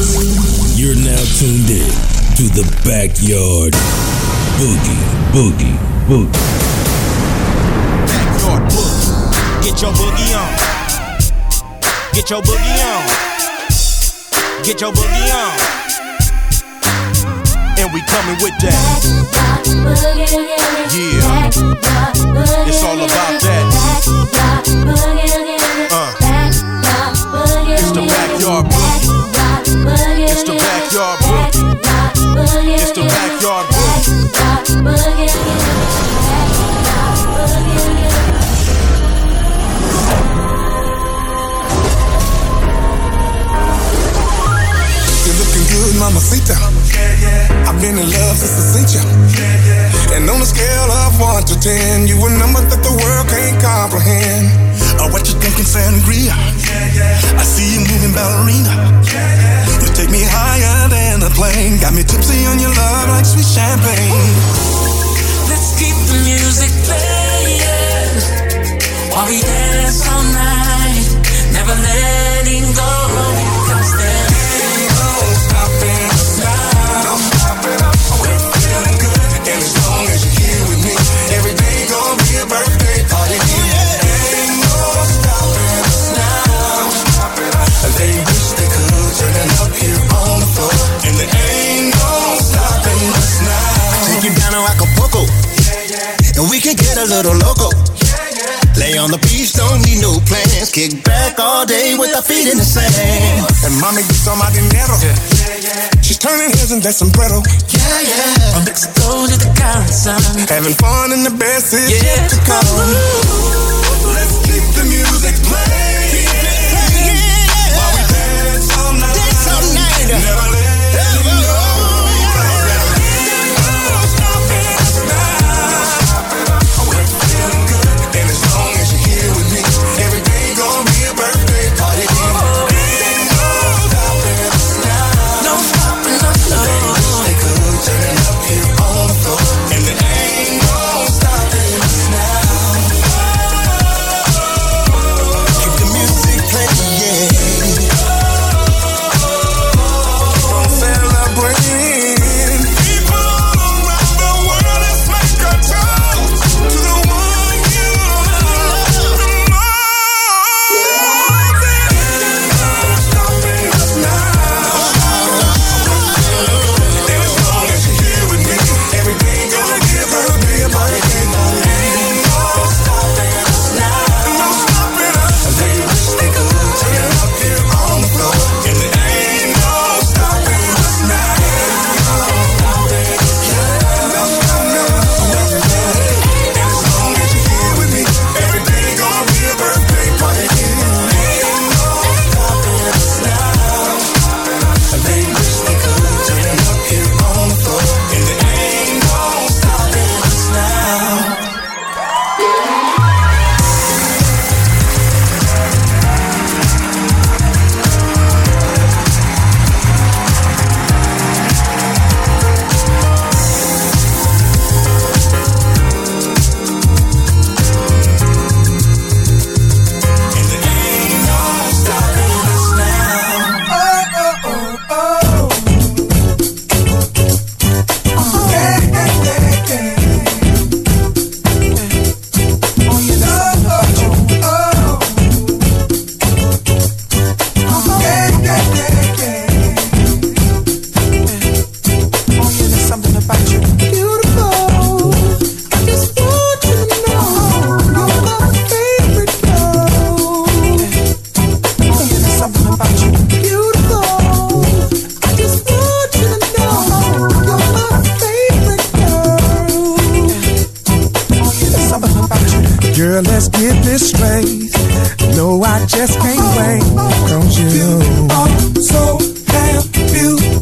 You're now tuned in to the backyard boogie, boogie, boogie. Backyard boogie. Get your boogie on. Get your boogie on. Get your boogie on. And we coming with that. Yeah. It's all about that. Backyard boogie. It's the backyard boogie. You're looking good, mamacita. I've been in love since I seen you. And on a scale of 1 to 10, you a number that the world can't comprehend. Oh, what you thinking, sangria? I see you moving ballerina. Take me higher than a plane. Got me tipsy on your love like sweet champagne. Let's keep the music playing while we dance all night, never letting go. Take you down to Acapulco. And we can get a little loco. Lay on the beach, don't need no plans. Kick back all day with our feet in the sand. And mommy gets on my dinero. She's turning heads in that sombrero. Oh. Yeah, yeah. From Mexico to the Caribbean. Having fun in the best is Yeah, yet to come come. Let's keep the music playing.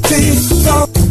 Beautiful. I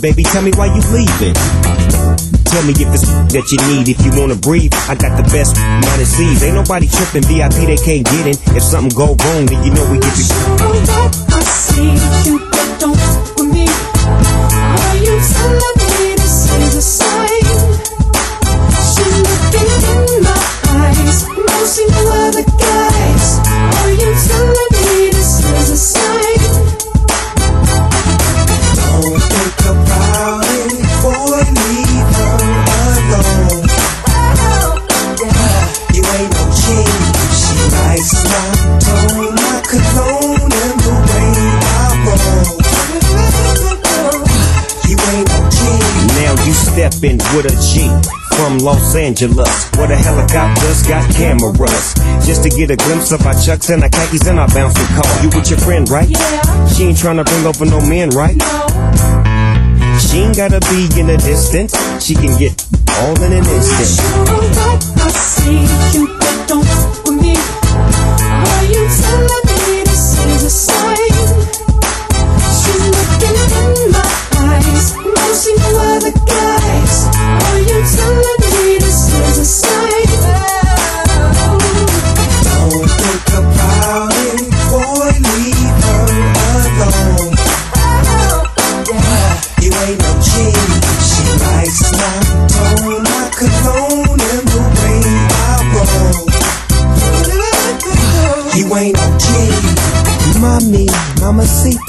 baby, tell me why you leaving. Tell me if it's that you need, if you wanna breathe. I got the best money C's. Ain't nobody tripping, VIP they can't get in. If something go wrong, then you know we get you. I see you, but don't rapping with a G from Los Angeles, where the helicopters got cameras. Just to get a glimpse of our chucks and our khakis and our bouncing car. You with your friend, right? Yeah. She ain't trying to bring over no men, right? No. She ain't gotta be in the distance. She can get all in an instant. I see you.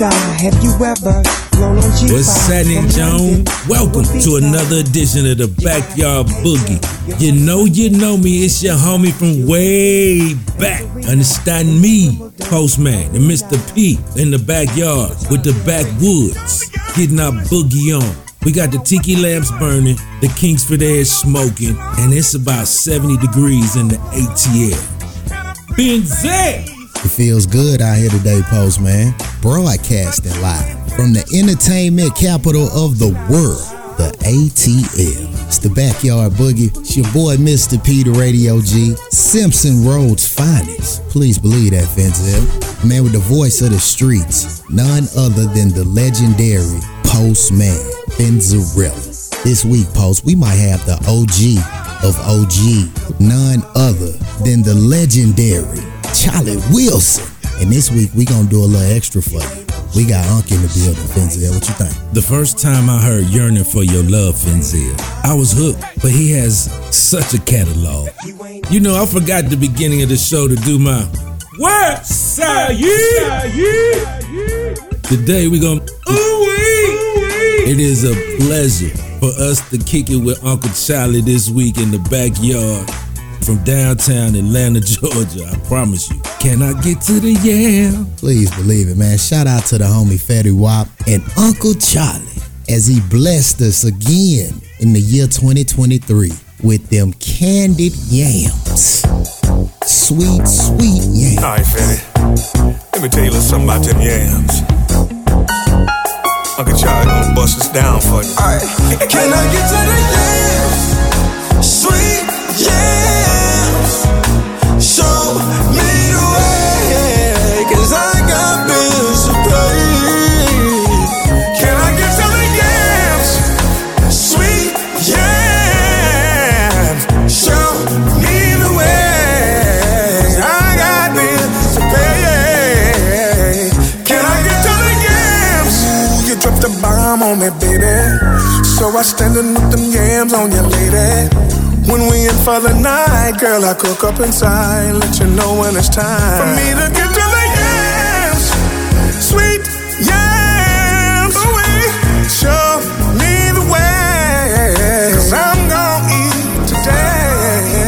star. Have you ever flown on G5? This Joan. Welcome to another edition of the Backyard Boogie. You know, you know me. It's your homie from way back. Understand me, Postman and Mr. P in the backyard with the backwoods, getting our boogie on. We got the tiki lamps burning, the Kingsford air smoking, and it's about 70 degrees in the ATL. Benzay! It feels good out here today, Postman. Broadcasting live from the entertainment capital of the world, the ATL. It's the Backyard Boogie. It's your boy, Mr. Peter Radio G. Simpson Road's finest. Please believe that, Fenzel. Man with the voice of the streets, none other than the legendary Postman, Fenzarella. This week, Post, we might have the OG of OG, none other than the legendary Charlie Wilson. And this week, we gonna do a little extra for you. We got Unc in the building, Fenzel. What you think? The first time I heard Yearning for Your Love, Fenzel, I was hooked, but he has such a catalog. You know, I forgot the beginning of the show to do my what say yeah. Today we gonna ooh It is a pleasure for us to kick it with Uncle Charlie this week in the backyard from downtown Atlanta, Georgia. I promise you. Can I get to the yeah? Please believe it, man. Shout out to the homie Fetty Wap and Uncle Charlie as he blessed us again in the year 2023 with them candied yams. Sweet, sweet yams. All right, Fetty. Let me tell you a little something about them yams. Uncle Charlie gonna bust us down for you. Alright. Can I get to the yams? I standing with them yams on you, lady. When we in for the night, girl, I cook up inside. Let you know when it's time for me to get to the yams. Sweet yams. Ooh-wee. Show me the way. Cause I'm gonna eat today.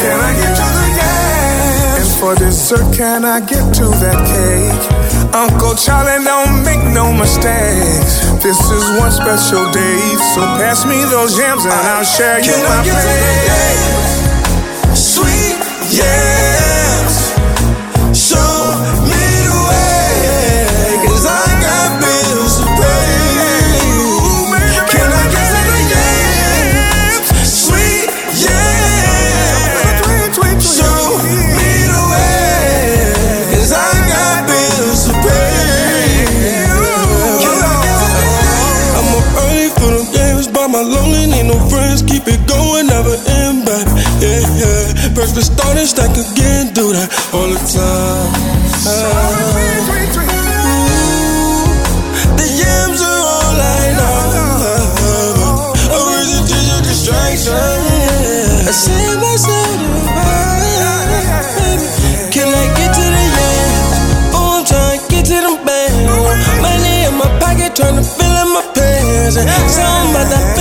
Can I get to the yams? And for dessert, can I get to that cake? Uncle Charlie don't make no mistakes. This is one special day, so pass me those yams and I'll share you my I yeah. Perfect starting, stack again, do that all the time. The yams are all I know. A reason to your distraction. I say myself to baby. Can I get to the yams? I'm get to them. Money in my pocket, trying fill in my pants.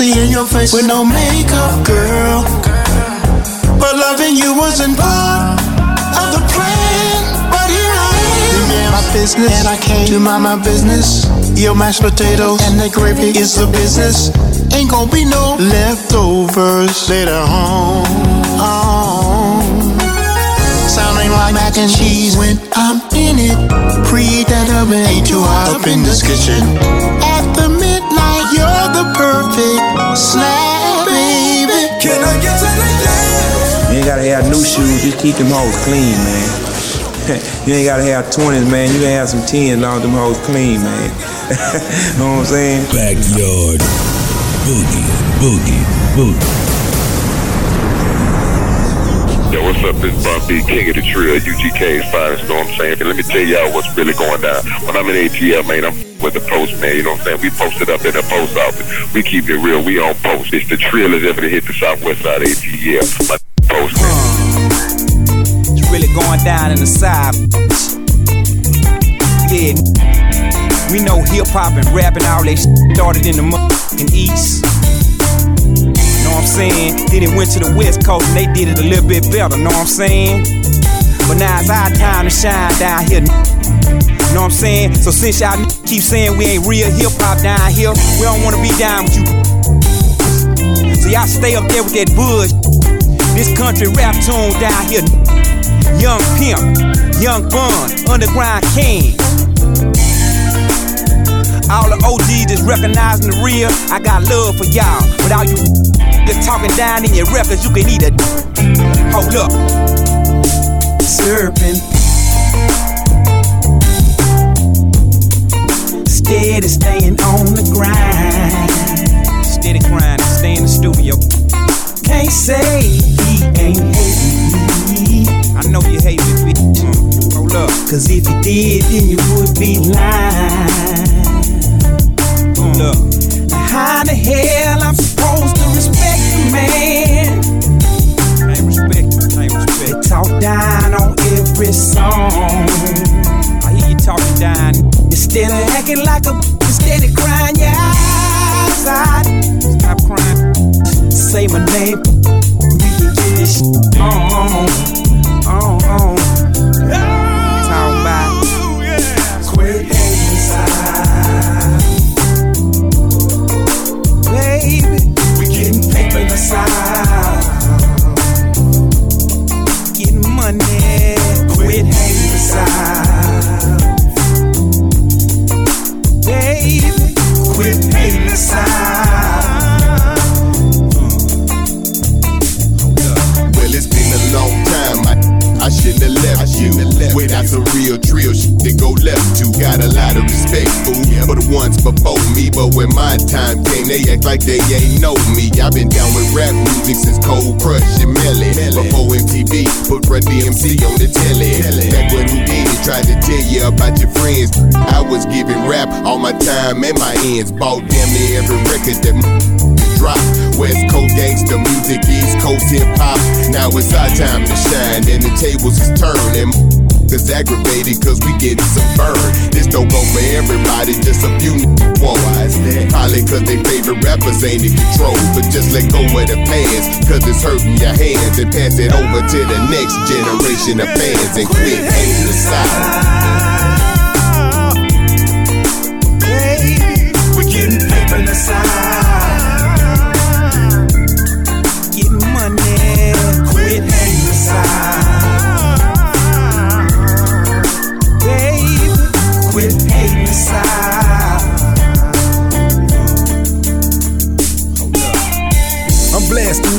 Seeing your face with no makeup, girl. But loving you wasn't part of the plan. But here I am. Yeah, my business, and I came to mind my business. Your mashed potatoes and the gravy is the business. Ain't gonna be no leftovers later on. Oh. Sounding like mac and cheese when I'm in it. Preheat that oven, ain't too hot up in this kitchen. At the the perfect snack, baby. Can I get to the yams? You ain't gotta have new shoes, just keep them hoes clean, man. you ain't gotta have 20s, man. You can have some 10s, long them hoes clean, man. know what I'm saying? Backyard Boogie, Boogie, Boogie. Yo, what's up? This Bun B, King of the Trill, UGK's finest, you know what I'm saying? And let me tell y'all what's really going down. When I'm in ATL, man, I'm with the postman, you know what I'm saying? We posted up in the post office. We keep it real, we on post. It's the Trill is ever to hit the southwest side of ATL. My postman. It's really going down in the side. Yeah, we know hip hop and rap and all that started in the motherfucking East. You Know what I'm saying? Then it went to the West Coast and they did it a little bit better. Know what I'm saying? But now it's our time to shine down here. Know what I'm saying? So since y'all keep saying we ain't real hip hop down here, we don't wanna be down with you. So y'all stay up there with that buzz. This country rap tune down here. Young Pimp, Young Bun, Underground King. All the OGs that's recognizing the real, I got love for y'all. All you just talking down in your records, you can eat it. Hold up. Steady staying on the grind. Steady grinding, stay in the studio. Can't say he ain't hating me. I know you hate me, bitch. Mm, Hold up. Cause if you did, then you would be lying. Hold up. Now how the hell I'm supposed to respect the man? Can't respect, can't respect. They talk down on every song. I hear you talking down. You still acting like a steady crying your eyes out. Stop crying. Say my name. We can get this shit on. On, on. Got a lot of respect, fool, for the ones before me. But when my time came, they act like they ain't know me. I've been down with rap music since Cold Crush and Melle. Before MTV put Run-DMC on the telly. Back when Houdini tried to tell you about your friends, I was giving rap all my time and my ends. Bought damn near every record that drop. West Coast gangster music, East Coast hip hop. Now it's our time to shine, and the tables is turning. Cause aggravated, cause we getting some burn. This don't go for everybody, just a few wise. Probably cause they favorite rappers ain't in control. But just let go of the past, cause it's hurting your hands. And pass it over to the next generation of fans and quit hating aside. Baby, we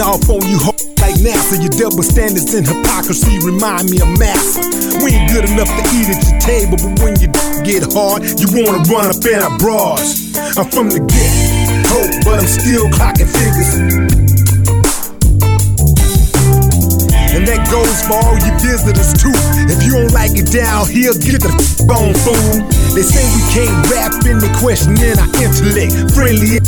off on you ho- like NASA. Your double standards and hypocrisy remind me of massa. We ain't good enough to eat at your table, but when you get hard, you wanna run up in our bras. I'm from the get hope, but I'm still clocking figures. And that goes for all you visitors too. If you don't like it down here, get the f- fool. They say we can't rap and they questioning our intellect. Friendly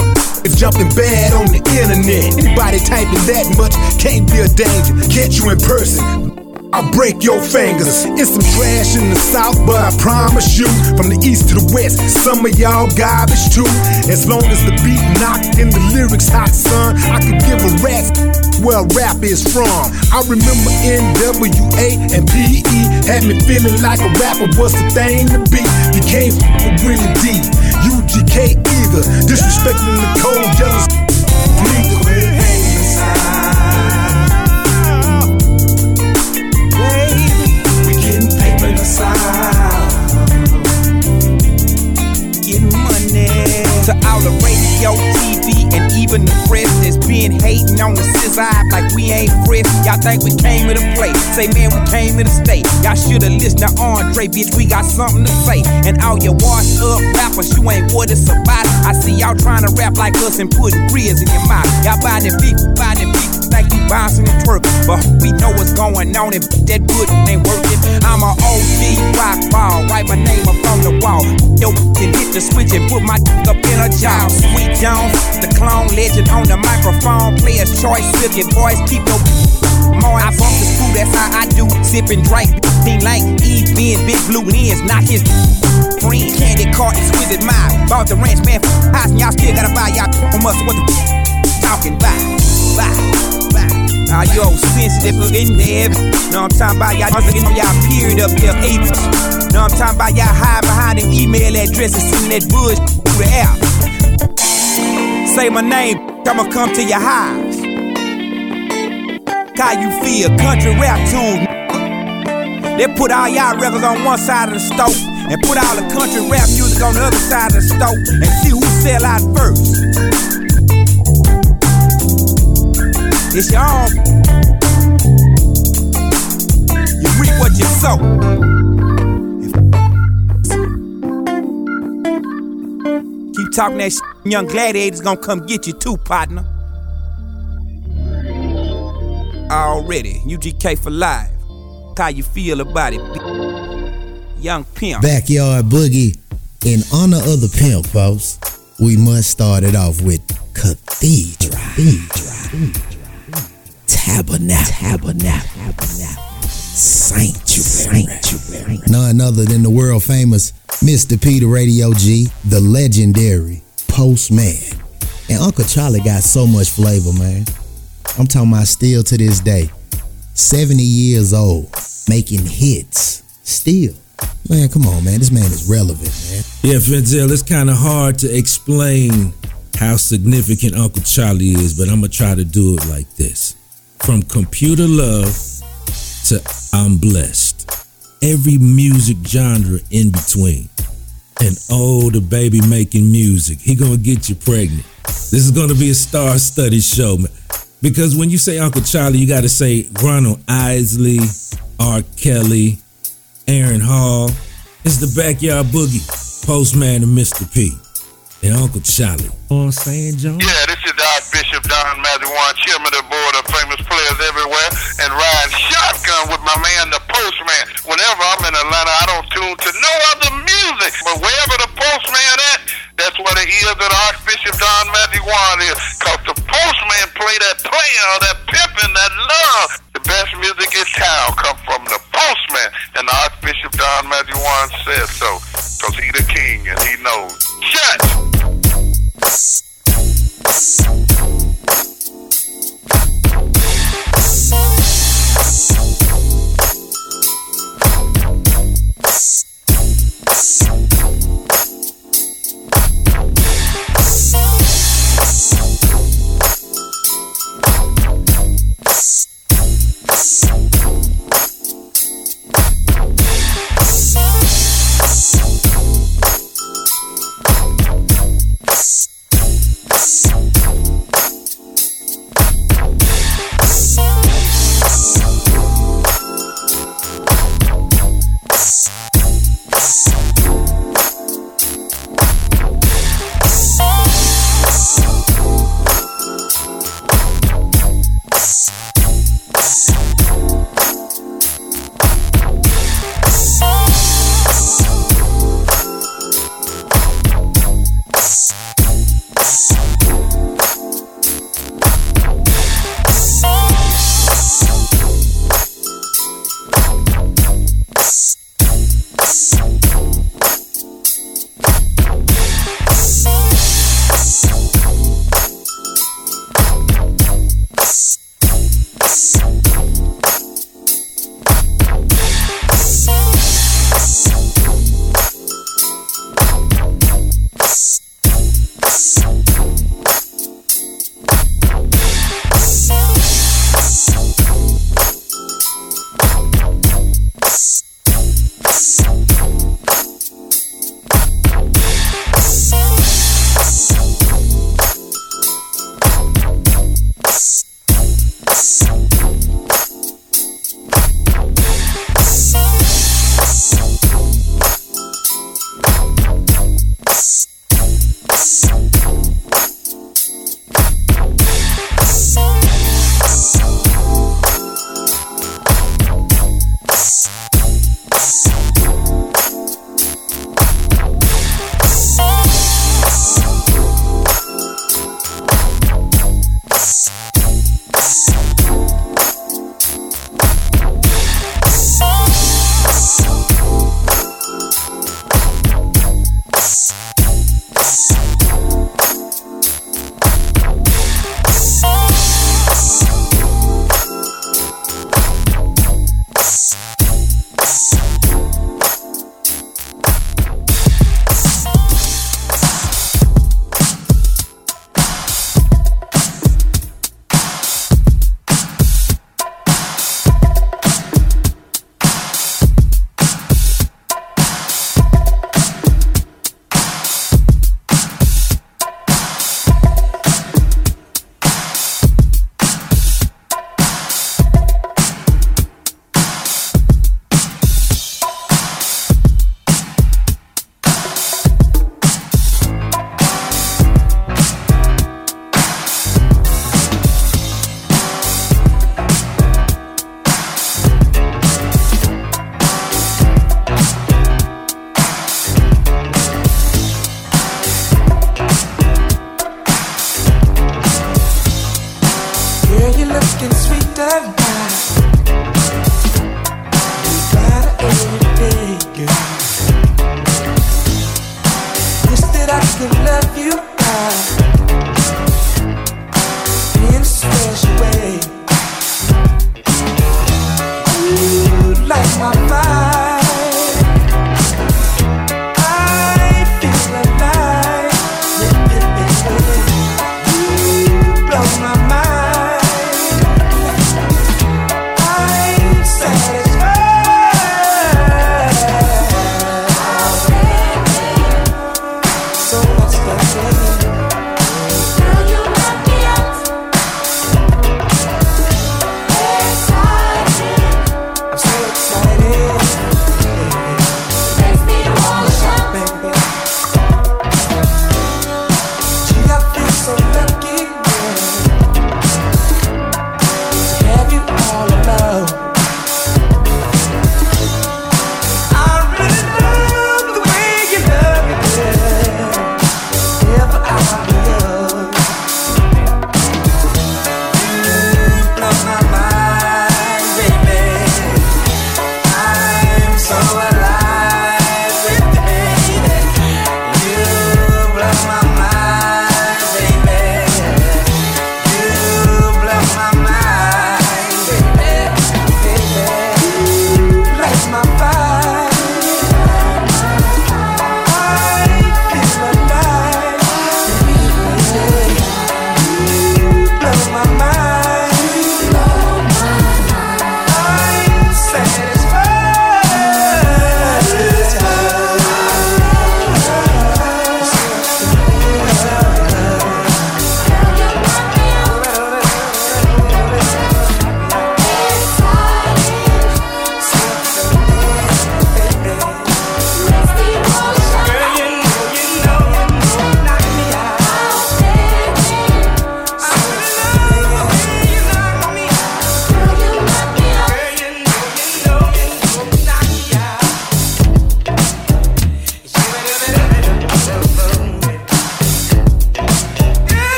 is jumping bad on the internet. Anybody typing that much can't be a danger. Catch you in person. I'll break your fingers. It's some trash in the south, but I promise you, from the east to the west, some of y'all garbage too. As long as the beat knocked and the lyrics hot, son, I could give a rat's where rap is from. I remember NWA and PE had me feeling like a rapper was the thing to be. You can't f with Willie D, UGK either. Disrespecting the cold, inside. Getting money. To all the radio, TV, and even the press that's been hating on the scissor like we ain't fresh. Y'all think we came to play? Say, man, we came to stay. Y'all shoulda listened to Andre, bitch. We got something to say. And all your washed up rappers, you ain't what it's about. I see y'all trying to rap like us and putting grills in your mouth. Y'all buy the big, buy like you bouncing and twerking. But we know what's going on and that good ain't working. I'm a OG rock ball, write my name up on the wall. Yo, can hit the switch and put my up in a jaw. Sweet Jones, the clone legend on the microphone. Player's choice, silky boys, keep your more. I bump the screw, that's how I do. Sipping Drake, team like E, being big blue ends, not his. friends. Candy cart, exquisite mind. Bought the ranch man f- house, and y'all still gotta buy y'all from us. What the talking about? Bye, bye. You old sensitive in there. Know I'm talking about? Y'all on y'all period up there, eight. Know I'm talking about? Y'all hide behind an email address and sending that bullshit through the air. Say my name, I'ma come to your house. How you feel? Country rap tunes. They put all y'all records on one side of the stove and put all the country rap music on the other side of the stove and see who sell out first. It's your own. You reap what you sow. Keep talking that shit, young gladiator's gonna come get you too, partner. Already, UGK for life. How you feel about it? Young pimp. Backyard Boogie. In honor of the pimp, folks, we must start it off with Cathedral. Tabernacle. Tabernacle. Sanctuary. Sanctuary. None other than the world famous Mr. Peter Radio G, the legendary Postman. And Uncle Charlie got so much flavor, man. I'm talking about still to this day. 70 years old, making hits. Still. Man, come on, man. This man is relevant, man. Yeah, Fenzel, it's kind of hard to explain how significant Uncle Charlie is, but I'm going to try to do it like this. From computer love to I'm blessed. Every music genre in between. And oh, the baby making music. He gonna get you pregnant. This is gonna be a star-studded show, man. Because when you say Uncle Charlie, you gotta say Ronald Isley, R. Kelly, Aaron Hall. It's the backyard boogie, postman and Mr. P. And Uncle Charlie. You know what I'm saying, John? Yeah, this is the Archbishop Don Magic Juan, chairman of the board of famous players everywhere, and riding shotgun with my man, the postman. Whenever I'm in Atlanta, I don't Don Magic Juan is. Cause the postman play that that that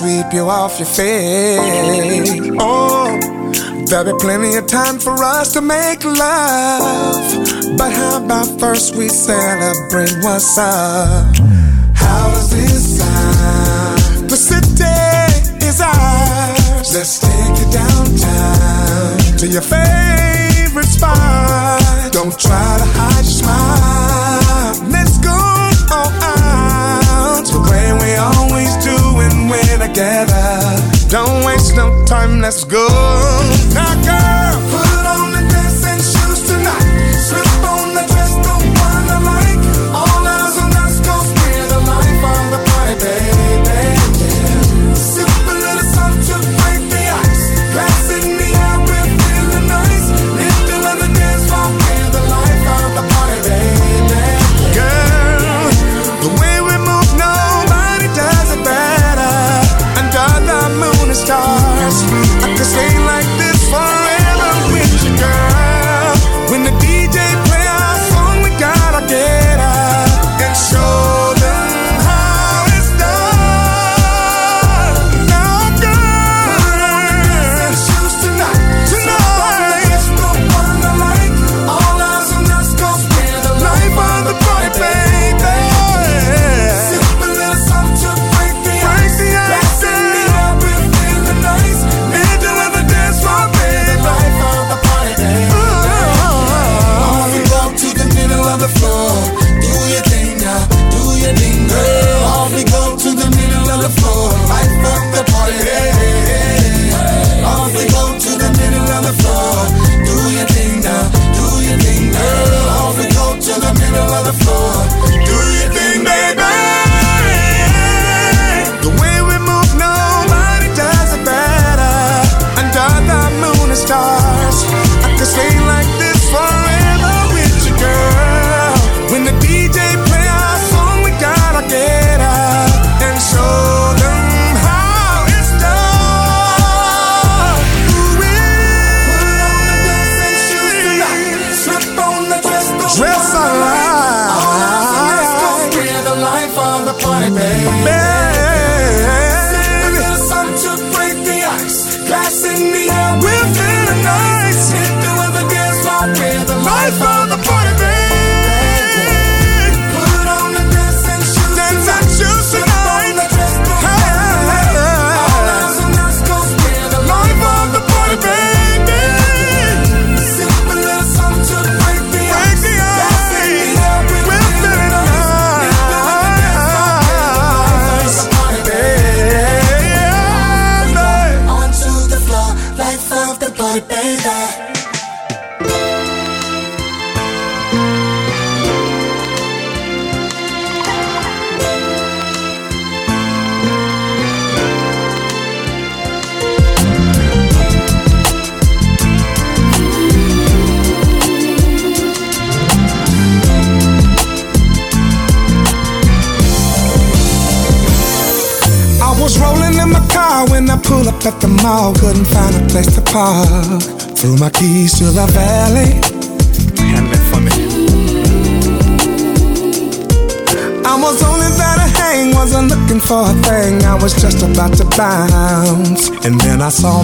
sweep you off your feet. Oh, there'll be plenty of time for us to make love. But how about first we celebrate what's up? How does this sound? The city is ours. Let's take you downtown to your favorite spot. Don't try to hide your smile together. Don't waste no time, let's go. Now, girl.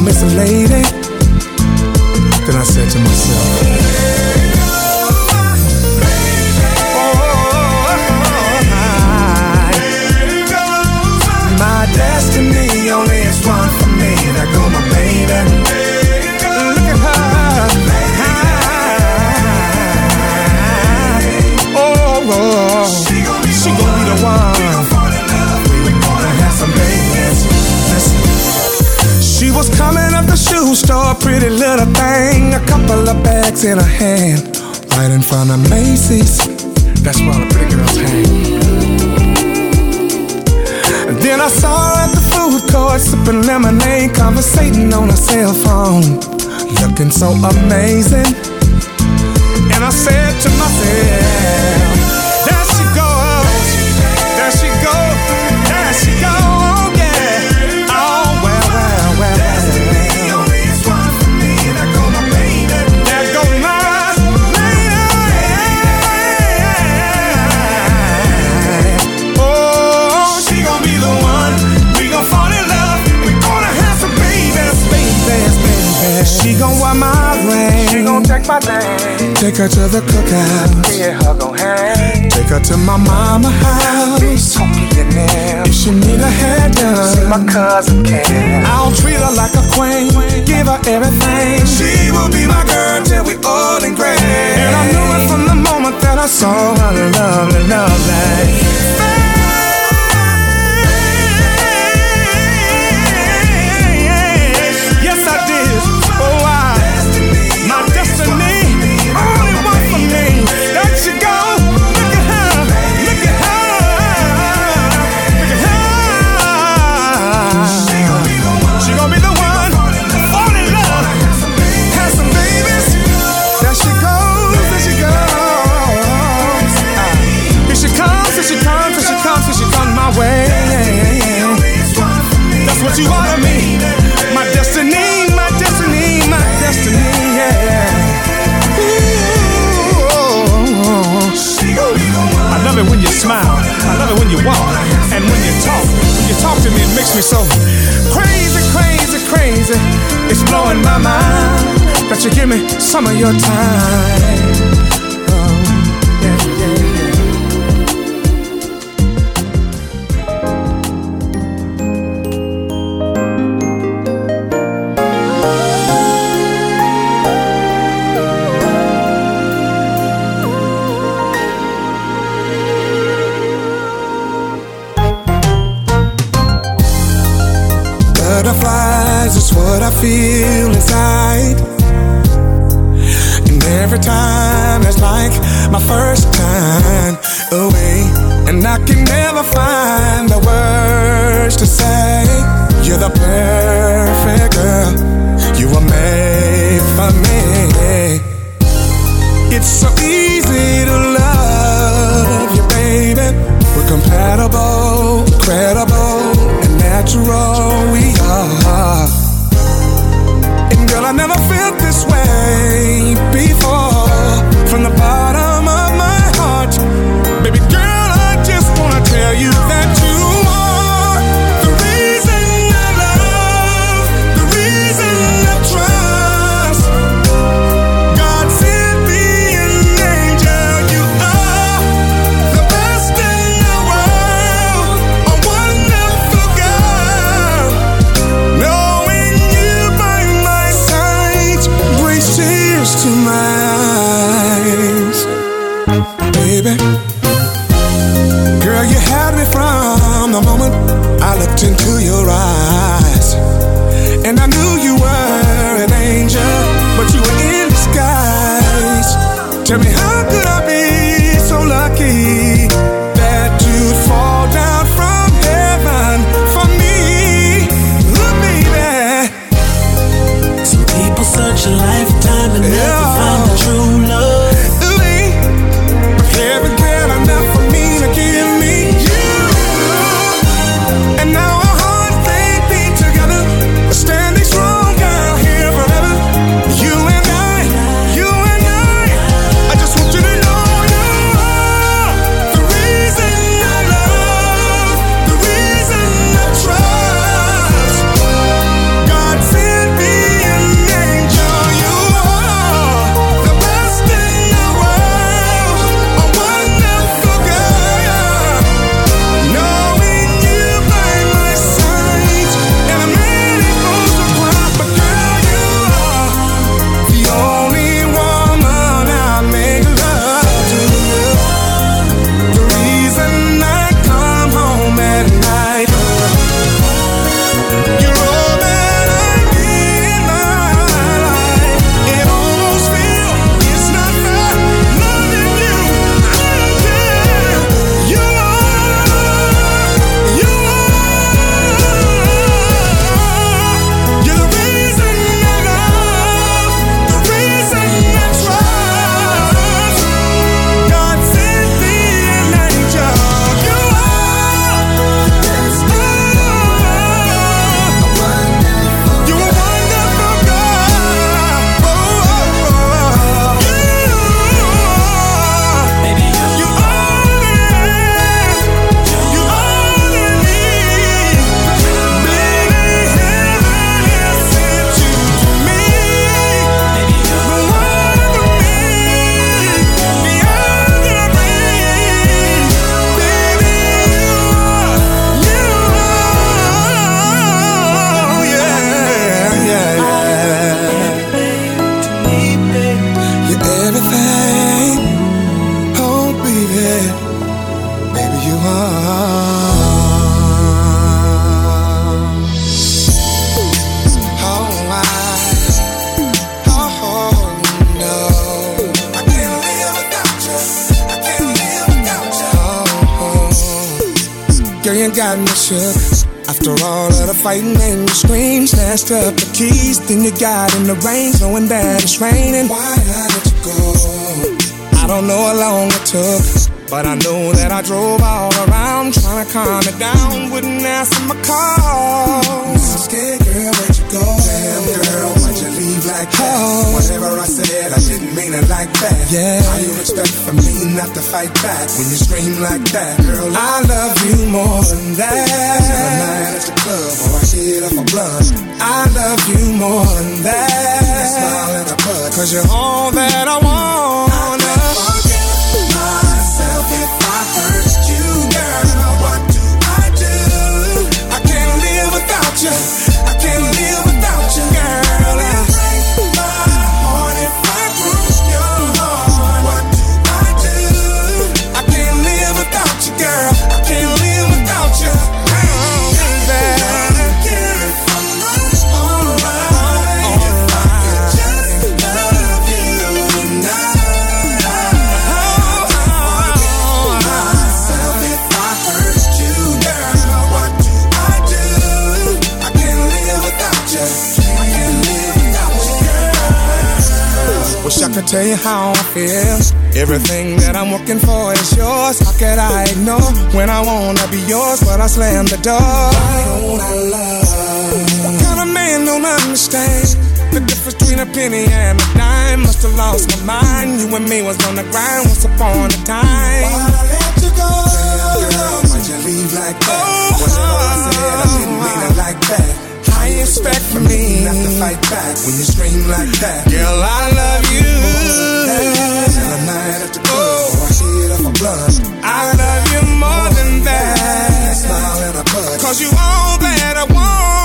miss a late. take my name. Take her to the cookout. Me and her gon' hang. Take her to my mama house. If she need a hair done, see my cousin can. I'll treat her like a queen, give her everything. She will be my girl till we old and gray. And I knew it from the moment that I saw her lovely, lovely. you are to me. My destiny, my destiny, my destiny, yeah. I love it when you smile. I love it when you walk and when you talk. When you talk to me, it makes me so crazy, crazy, crazy. It's blowing my mind that you give me some of your time. feel when you scream like that, girl. I love you more than that. Till night at the club, or I shit up a blunt. I love you more than that. Smile at the pub, cause you're all that I want. Tell you how it feels. Everything that I'm working for is yours. How could I ignore when I wanna be yours, but I slam the door? Why don't I love? What kind of man don't understand? The difference between a penny and a dime. Must have lost my mind. You and me was on the grind once upon a time. Why'd I let you go? Girl, why'd you leave like that? Oh. expect from me? Not to fight back when you scream like that. Girl, I love you. Till I'm night at the oh. I see it on my blush. I love you more than that. Smile and a bud. Cause you all that I want.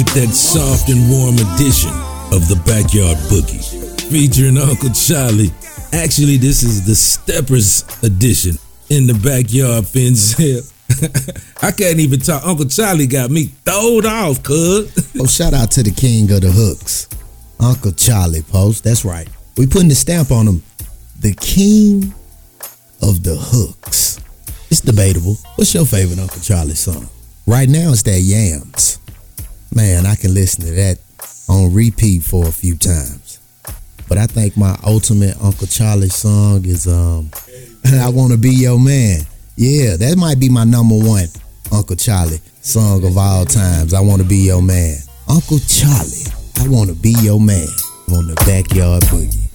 That soft and warm edition of the Backyard Boogie. Featuring Uncle Charlie. Actually, this is the Steppers edition in the Backyard Fenzel. I can't even talk. Uncle Charlie got me throwed off, cuz. Oh, shout out to the king of the hooks, Uncle Charlie Post. That's right. We putting the stamp on him. The king of the hooks. It's debatable. What's your favorite Uncle Charlie song? Right now, it's that Yams. Man, I can listen to that on repeat for a few times. But I think my ultimate Uncle Charlie song is um I Wanna Be Your Man. Yeah, that might be my number one Uncle Charlie song of all times. I Wanna Be Your Man. Uncle Charlie, I Wanna Be Your Man on the Backyard Boogie.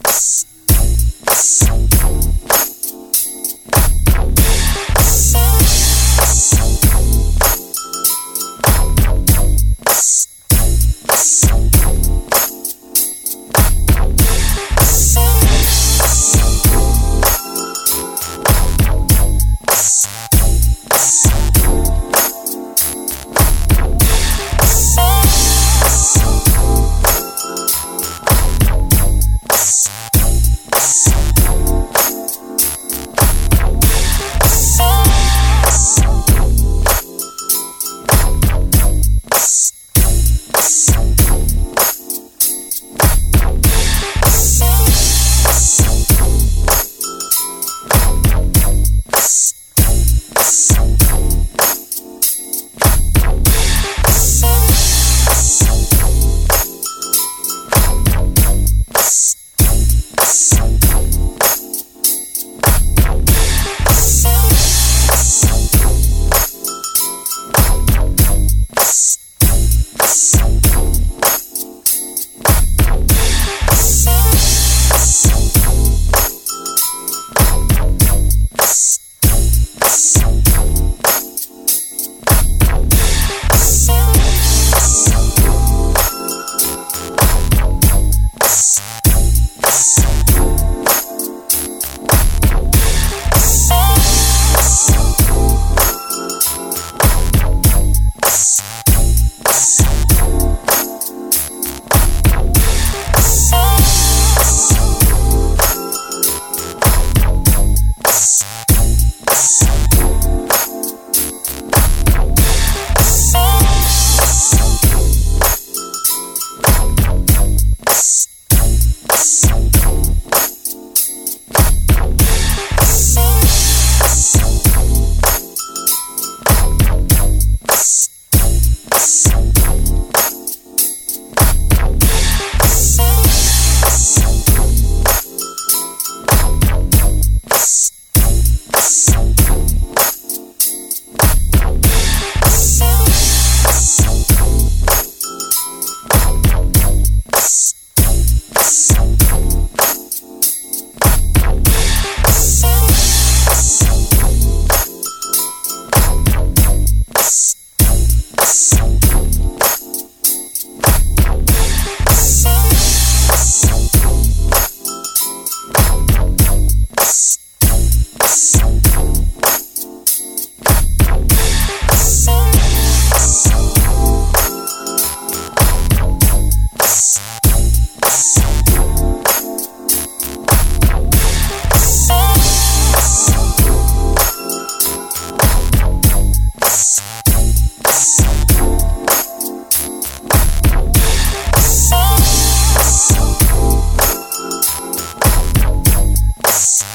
Peace.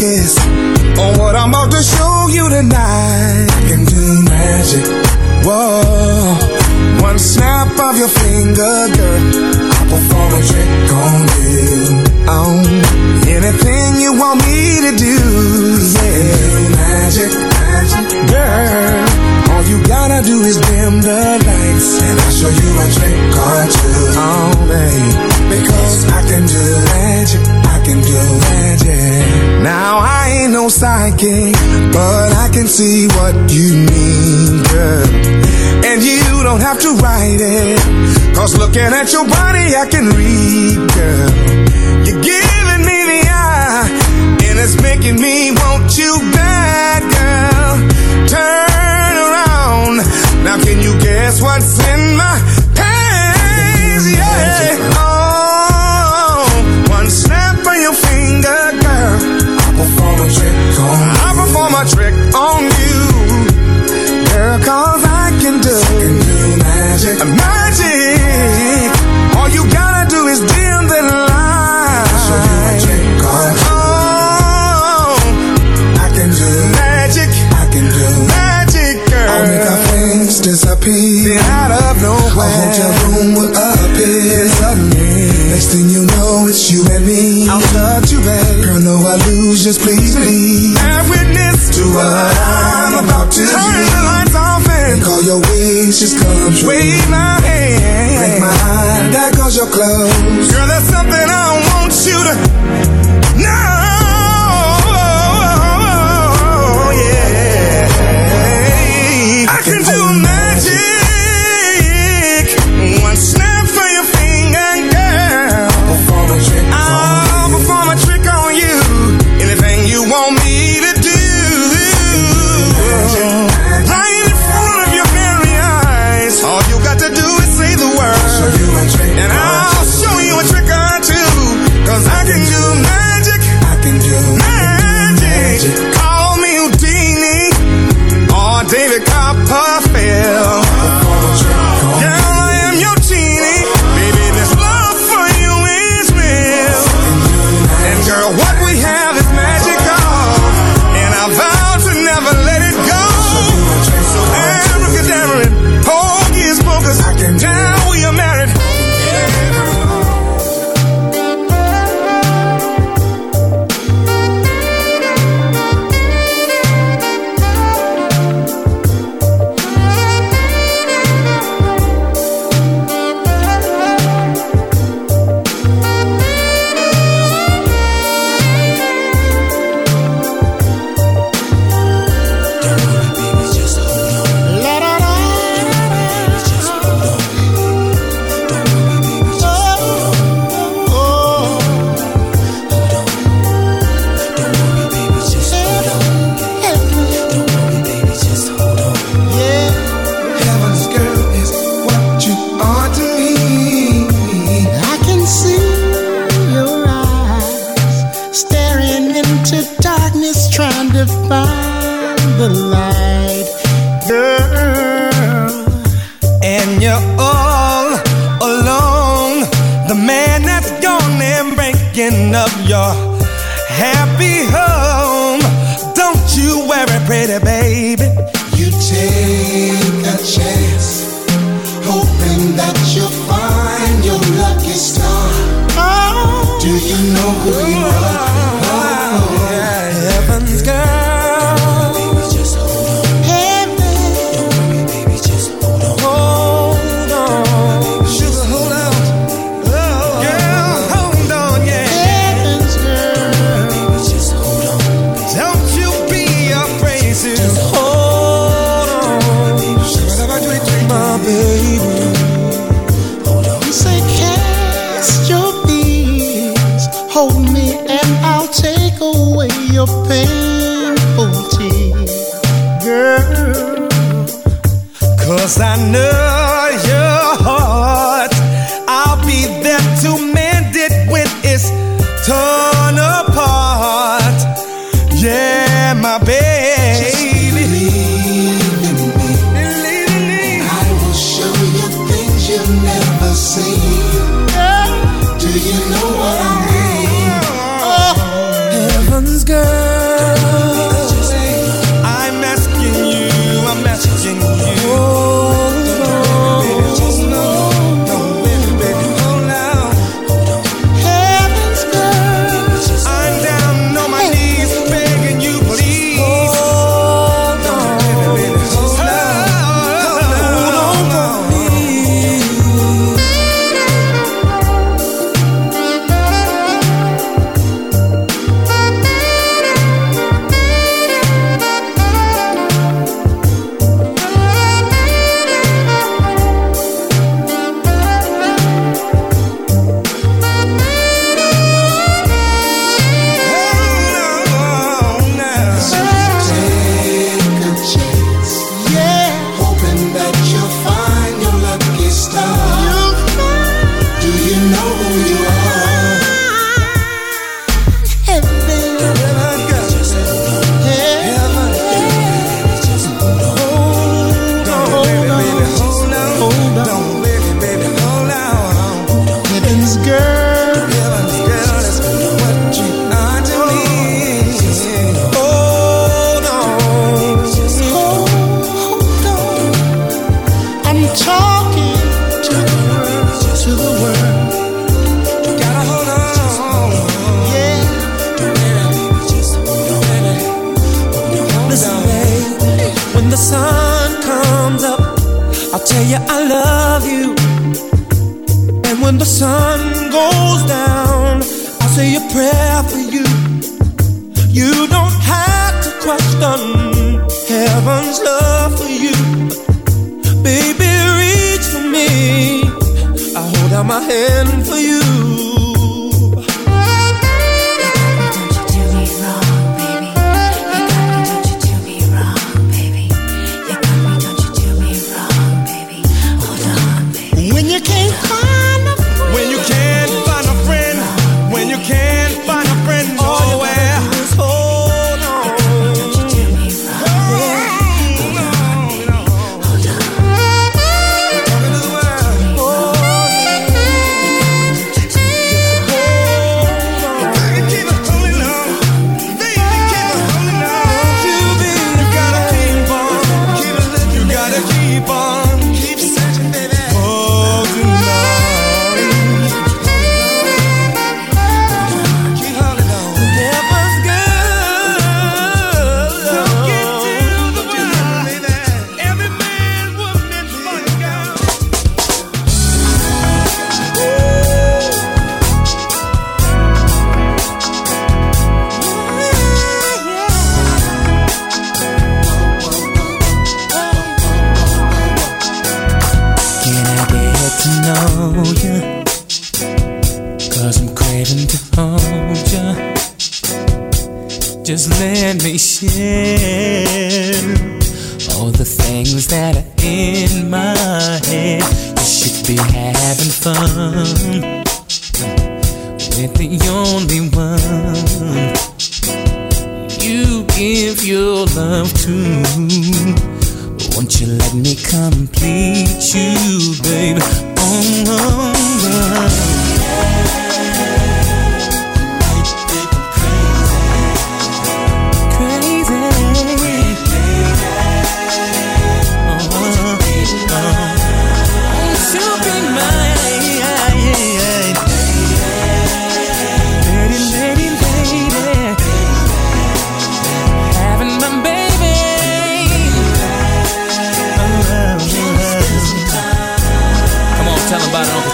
Focus on what I'm about to show you tonight. Can do magic. Whoa. One snap of your finger, girl. I'll perform a trick on you. Oh, anything you want me to do, yeah. Magic, magic, girl. All you gotta do is dim the lights, and I'll show you a trick or two. Oh, babe, because I can do magic, can do magic. Now I ain't no psychic, but I can see what you mean, girl. And you don't have to write it. Cause looking at your body, I can read, girl. You're giving me the eye, and it's making me want you back, girl. Turn around. Now, can you guess what's in my pants? Yeah. Finger, girl. I'll perform a trick on you. I'll perform a trick on you. Girl, cause I can do, magic. Magic. All you gotta do is dim the light. Show you a trick on Oh, I can do magic. I can do magic, girl. I'll make our things disappear. Out of nowhere. A hotel room will appear suddenly. Next thing you know, it's you and me. I'll touch you, babe. Girl, no illusions, please believe. Bear witness to what I'm about to do. Turn the lights off and make all your wishes come true. Wave my hand, break my heart. There goes your clothes. Girl, there's something I want you to know. Tears, girl. Cause I know your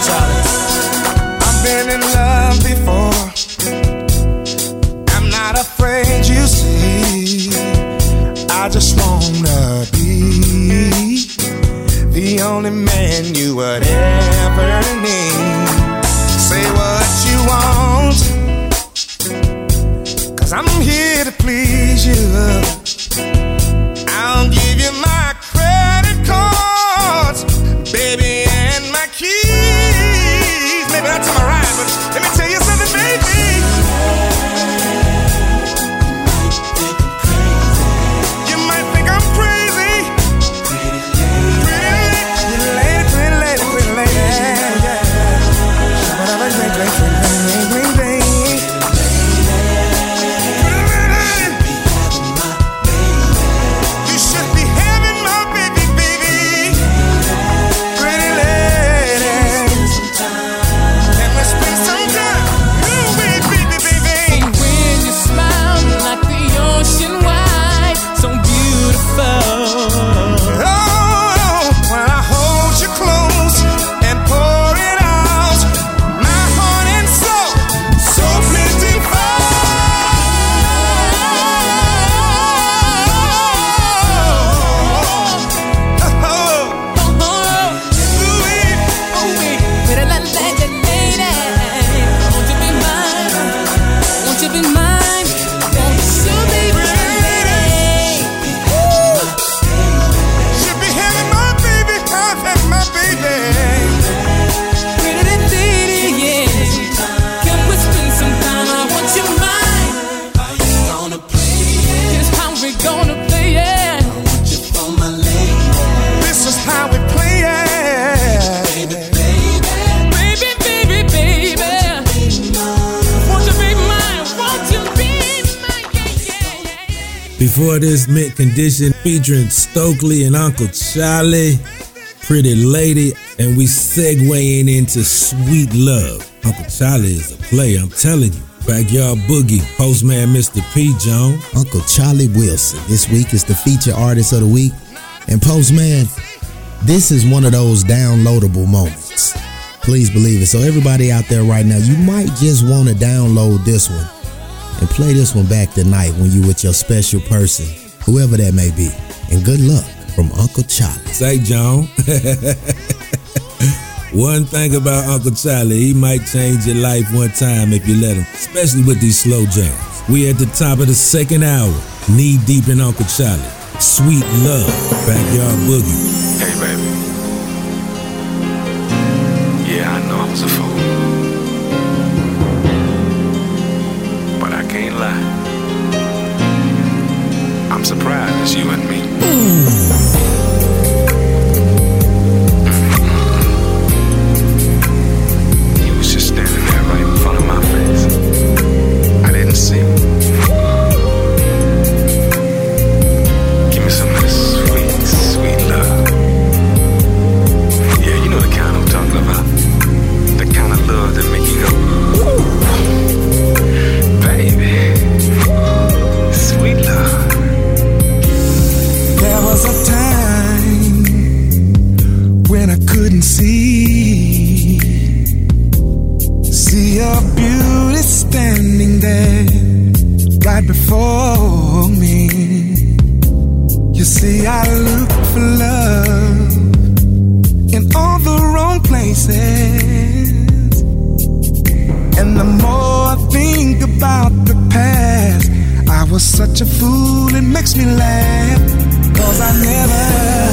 tell condition featuring Stokley and Uncle Charlie, Pretty Lady, and we segueing into Sweet Love. Uncle Charlie is a player, I'm telling you. Backyard Boogie, Postman Mr. P. Jones. Uncle Charlie Wilson. This week is the feature artist of the week. And Postman, this is one of those downloadable moments. Please believe it. So, everybody out there right now, you might just want to download this one and play this one back tonight when you with your special person, whoever that may be. And good luck from Uncle Charlie. Say, John. one thing about Uncle Charlie, he might change your life one time if you let him, especially with these slow jams. We at the top of the second hour, knee deep in Uncle Charlie. Sweet love, backyard boogie. Hey, baby. Yeah, I know I was a fool. It's you and me. for me. You see, I look for love in all the wrong places. And the more I think about the past, I was such a fool, it makes me laugh. Cause I never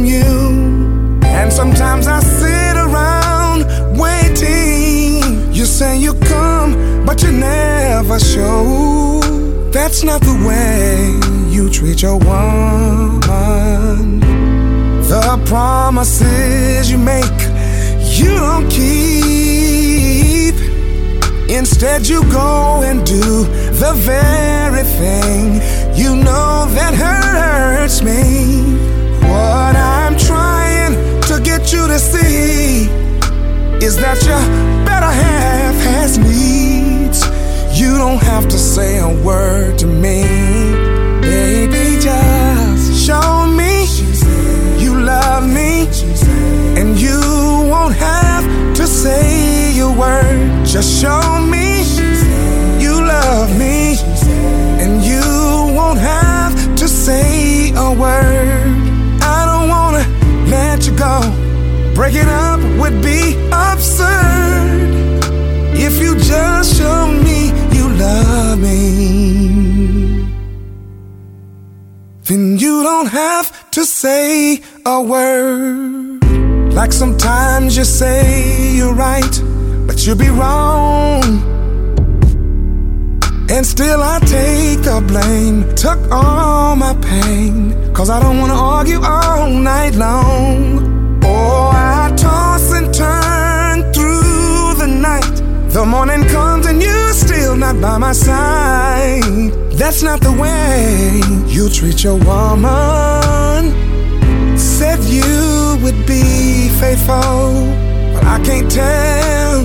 from you. And sometimes I sit around waiting. You say you come, but you never show. That's not the way you treat your woman. The promises you make, you don't keep. Instead, you go and do the very thing you know that hurts me. What I'm trying to get you to see is that your better half has needs. You don't have to say a word to me, baby. Just show me you love me, and you won't have to say a word. Just show me you love me, and you won't have to say a word. Go. Breaking up would be absurd if you just show me you love me. Then you don't have to say a word. Like sometimes you say you're right, but you'll be wrong. And still I take the blame, took all my pain, cause I don't wanna argue all night long. Oh, I toss and turn through the night. The morning comes and you're still not by my side. That's not the way you treat your woman. Said you would be faithful, but I can't tell.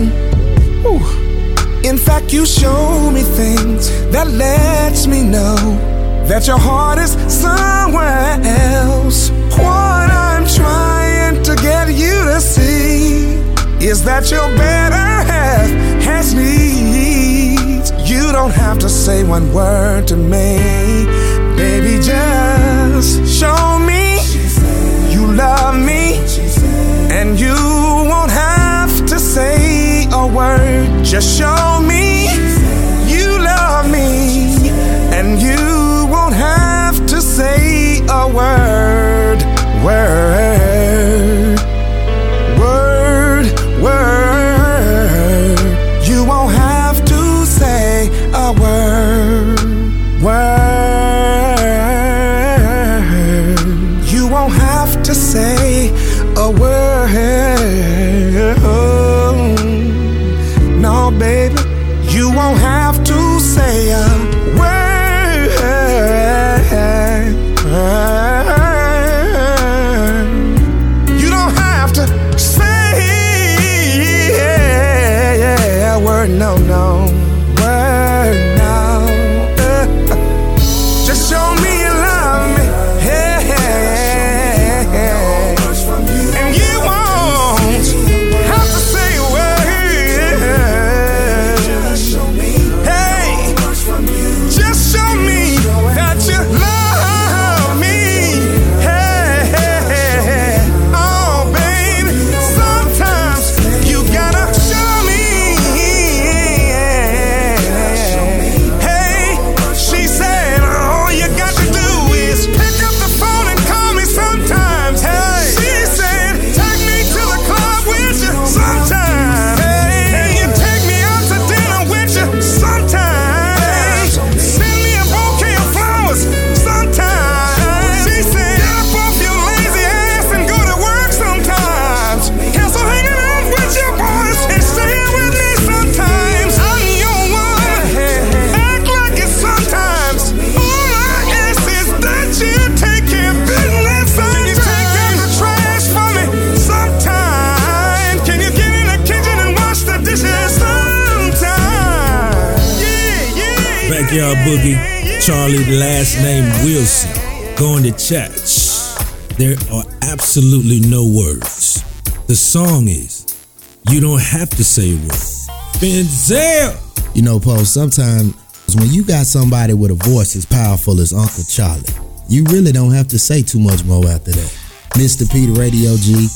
Ooh. In fact, you show me things that lets me know that your heart is somewhere else. What I'm trying say one word to me, baby. Just show me you love me, and you won't have to say a word. Just show me Boogie, Charlie, last name Wilson, going to church. There are absolutely no words. The song is, you don't have to say a word. Benzel! You know, Post, sometimes when you got somebody with a voice as powerful as Uncle Charlie, you really don't have to say too much more after that. Mr. Peter Radio G,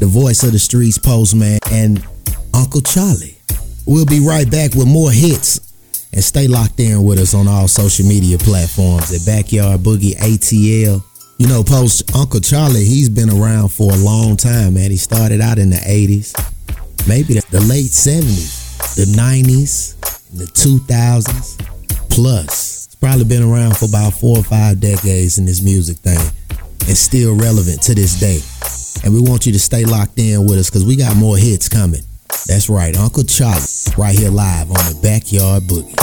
the voice of the streets postman, and Uncle Charlie. We'll be right back with more hits. And stay locked in with us on all social media platforms at Backyard Boogie ATL. You know, post Uncle Charlie, he's been around for a long time, man. He started out in the 80s, maybe the, late 70s, the 90s, the 2000s, plus. He's probably been around for about four or five decades in this music thing and still relevant to this day. And we want you to stay locked in with us because we got more hits coming. That's right, Uncle Charlie, right here live on the Backyard Boogie.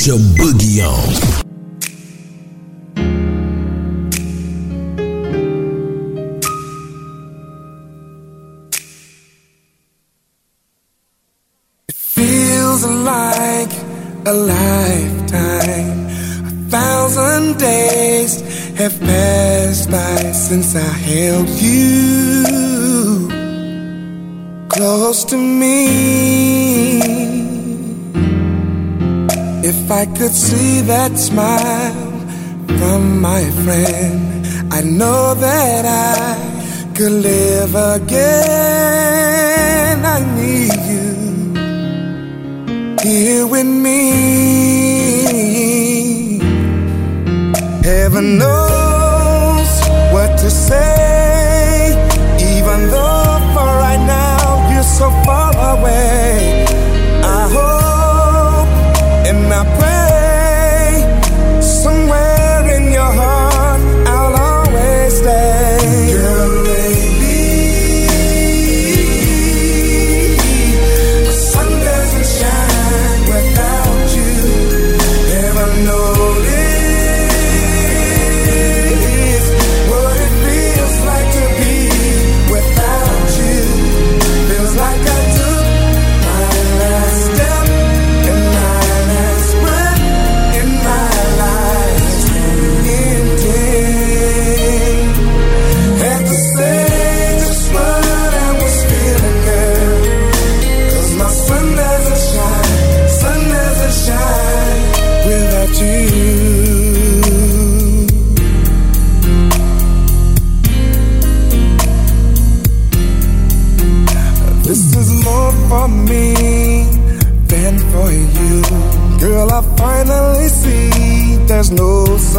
Чем that smile from my friend, I know that I could live again. I need you here with me. Heaven knows what to say, even though for right now you're so far away.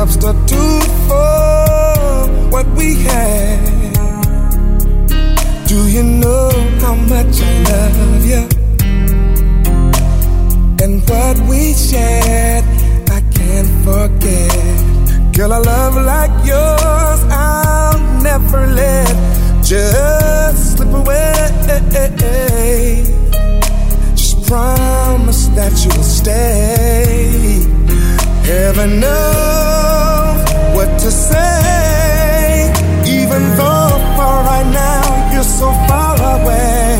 substitute for what we had. Do you know how much I love you? And what we shared, I can't forget. Girl, a love like yours, I'll never let just slip away. Just promise that you'll stay. Heaven knows to say, even though for right now you're so far away.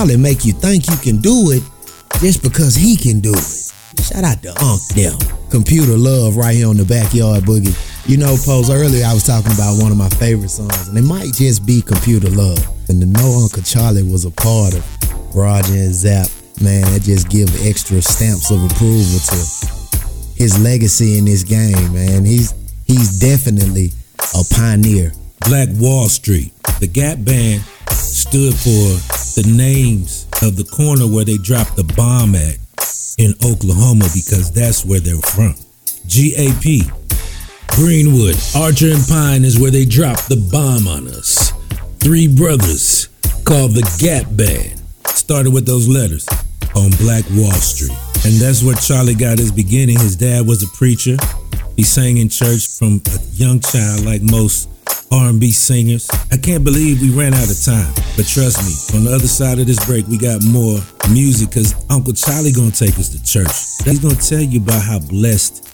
Charlie make you think you can do it just because he can do it. Shout out to Unc them. Computer love right here on the backyard boogie. You know, Pose, earlier I was talking about one of my favorite songs, and it might just be Computer Love. And to know Uncle Charlie was a part of Roger and Zapp, man, that just give extra stamps of approval to his legacy in this game, man. He's he's definitely a pioneer. Black Wall Street. The Gap Band stood for the names of the corner where they dropped the bomb at in Oklahoma because that's where they're from. GAP. Greenwood, Archer and Pine is where they dropped the bomb on us. Three brothers called the Gap Band. Started with those letters on Black Wall Street. And that's where Charlie got his beginning. His dad was a preacher. He sang in church from a young child like most R&B singers. I can't believe we ran out of time. But trust me, on the other side of this break, we got more music because Uncle Charlie gonna take us to church. He's gonna tell you about how blessed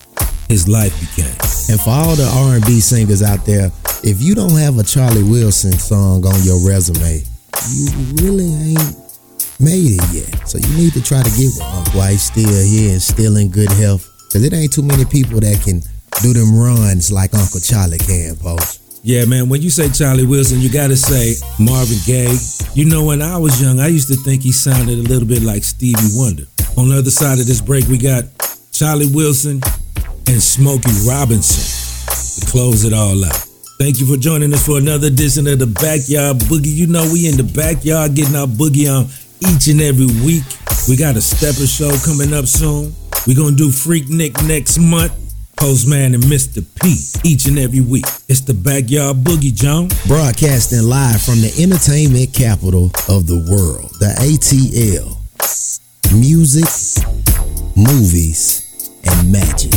his life became. And for all the R&B singers out there, if you don't have a Charlie Wilson song on your resume, you really ain't made it yet. So you need to try to get one while he's still here and still in good health. Cause it ain't too many people that can do them runs like Uncle Charlie can, post. Yeah, man, when you say Charlie Wilson, you gotta say Marvin Gaye. You know, when I was young, I used to think he sounded a little bit like Stevie Wonder. On the other side of this break, we got Charlie Wilson and Smokey Robinson to close it all out. Thank you for joining us for another edition of the Backyard Boogie. You know, we in the backyard getting our boogie on each and every week. We got a stepper show coming up soon. We're gonna do Freaknik next month. Postman and Mr. P each and every week. It's the Backyard Boogie, John. Broadcasting live from the entertainment capital of the world, the ATL. Music, movies, and magic.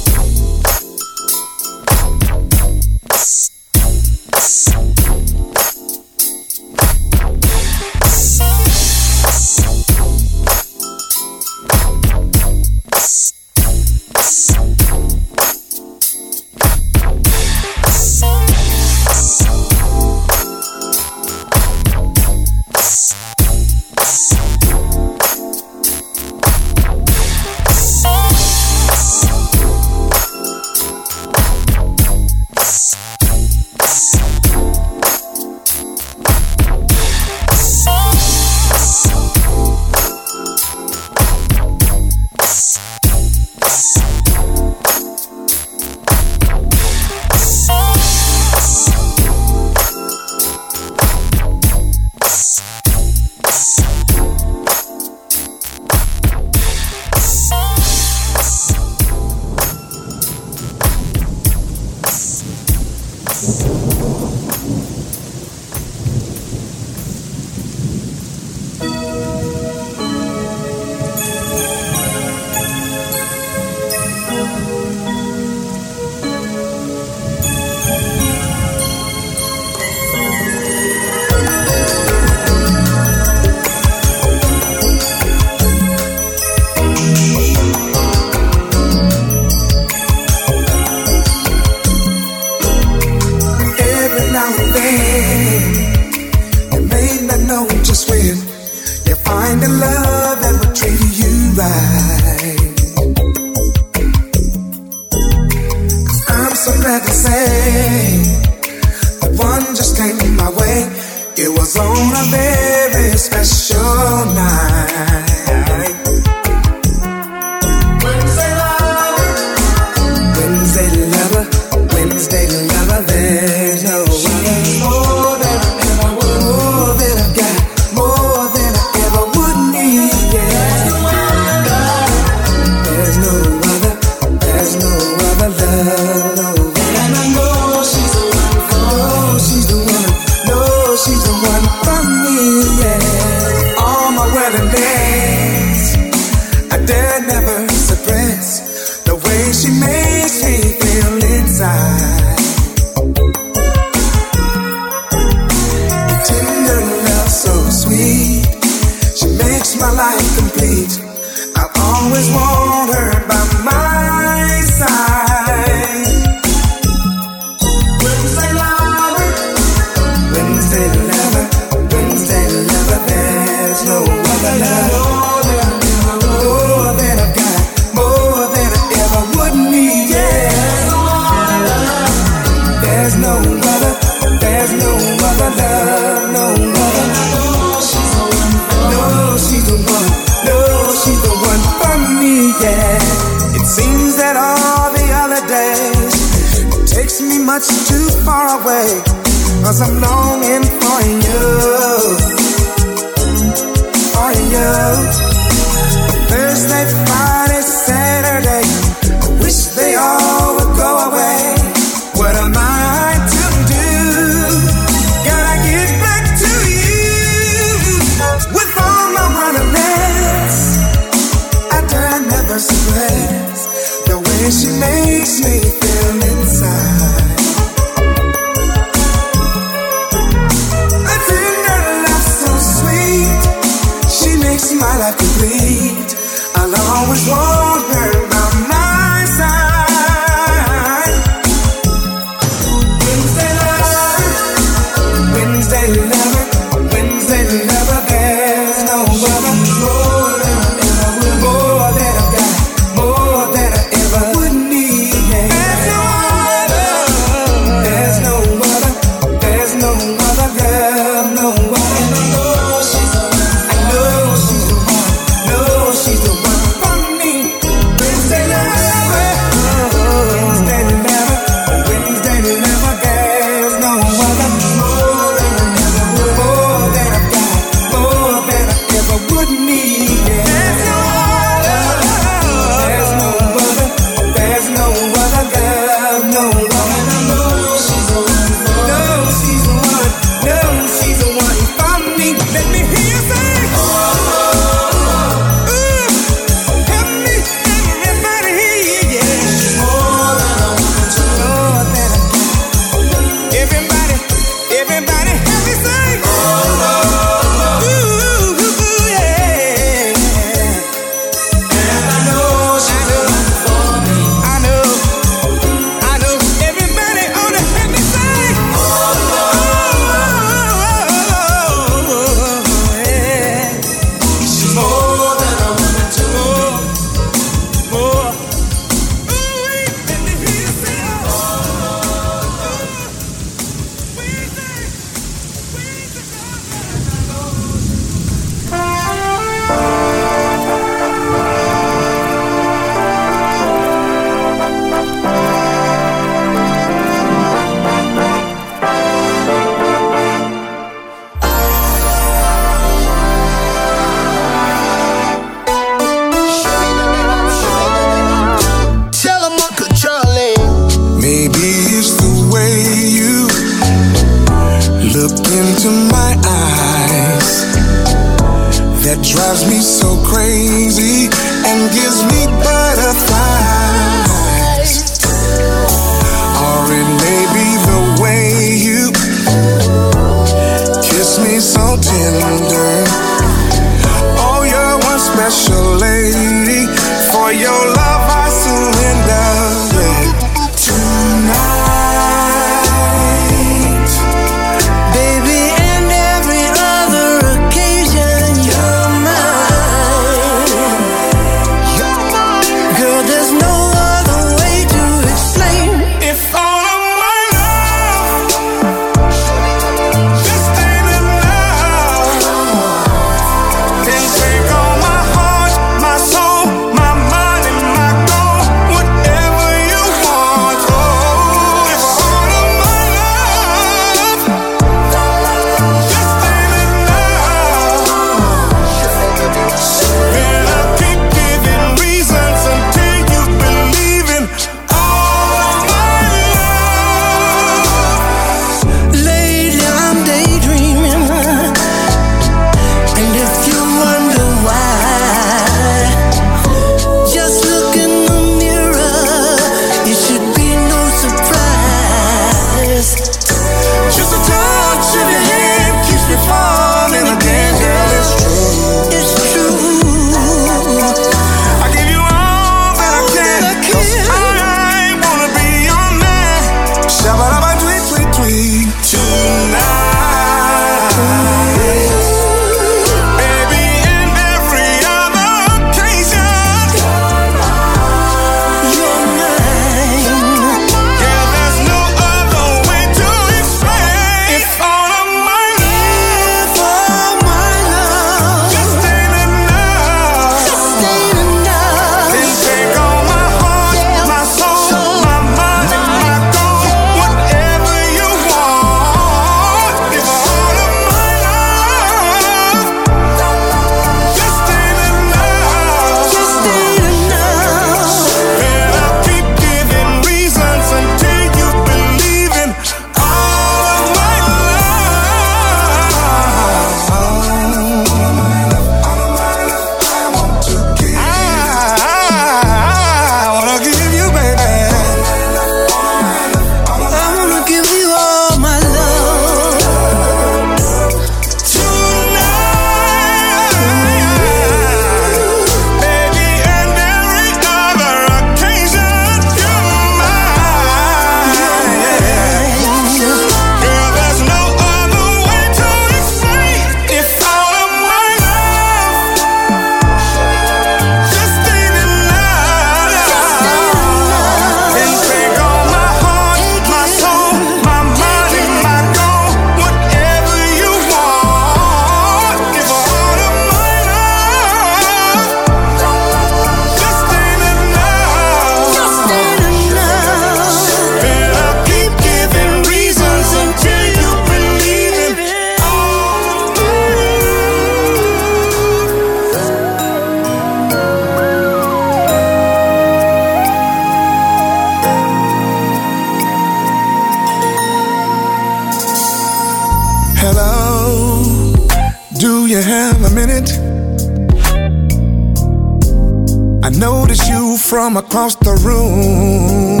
Across the room.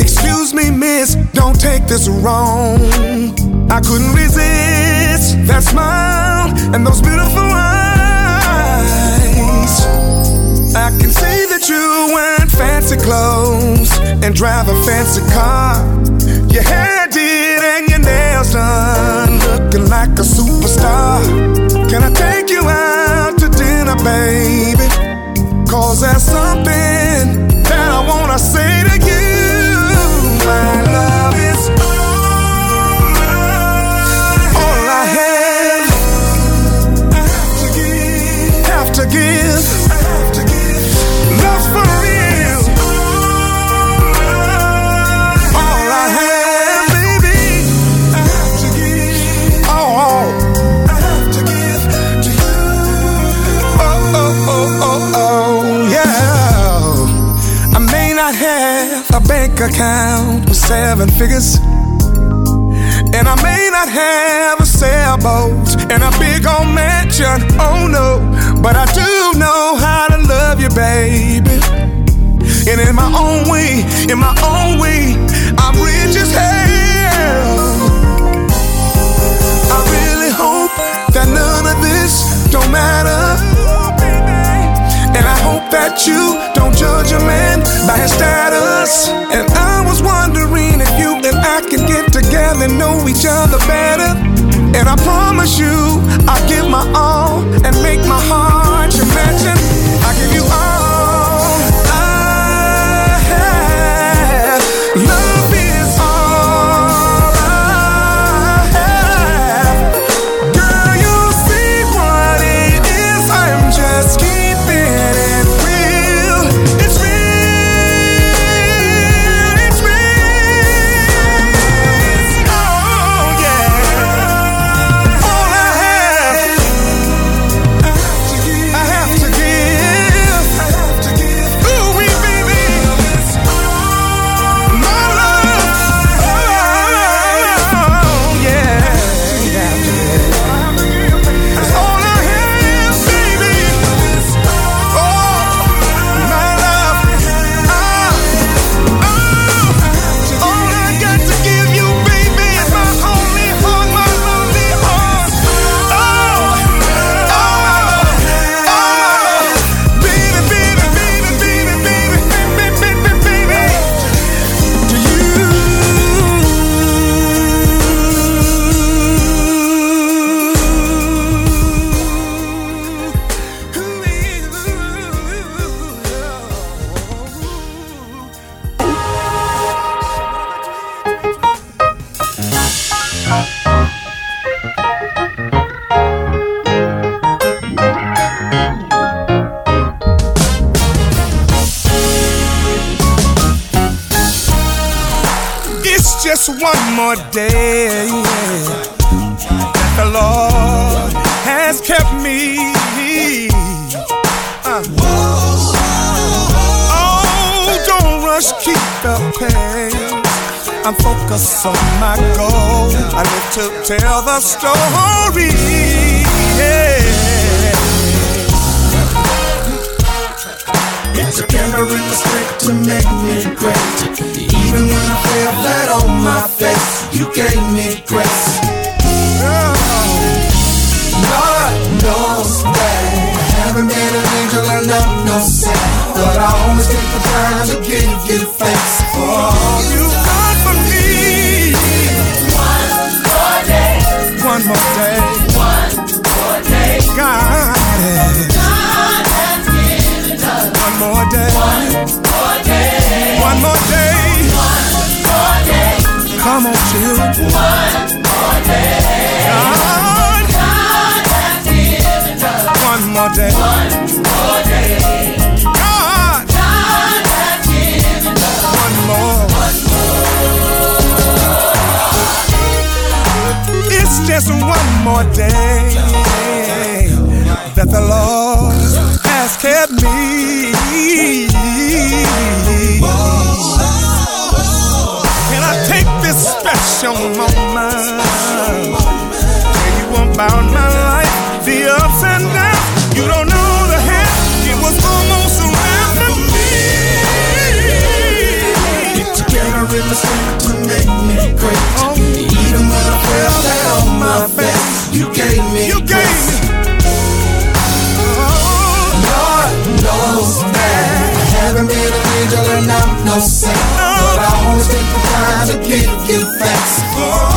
Excuse me, miss, don't take this wrong. I couldn't resist that smile and those beautiful eyes. I can see that you wearing fancy clothes and drive a fancy car. Your hair did and your nails done, looking like a superstar. Can I take you out to dinner, baby? Cause there's something that I wanna say bank account with seven figures. And I may not have a sailboat and a big old mansion, oh no. But I do know how to love you, baby. And in my own way, in my own way, I'm rich as hell. I really hope that none of this don't matter. Hope that you don't judge a man by his status. And I was wondering if you and I can get together and know each other better. And I promise you, I'll give my all and make my heart your mansion. I give you all more day that the Lord has kept me. Uh. Oh, don't rush, keep the pace. I'm focused on my goal. I live to tell the story. Yeah. It's in the stick to make me great. Even when I fell flat on my face, you gave me grace. Lord knows that I haven't been an angel and I'm no saint, but I always take the time to give you thanks for all more day. one more day. One more day. One more day. Come on, children. One more day. God. God has given us One more day. one more day. God. Has given us One more. Day. It's just one more day On special moment. Tell you about my life, the ups and downs. You don't know the half. It was almost around for me. Get together in the center to make me great. Even when I fell down my back, you gave me. You gave me. Lord knows that I haven't been girl, and I'm no saint. But I always take the time to give you facts.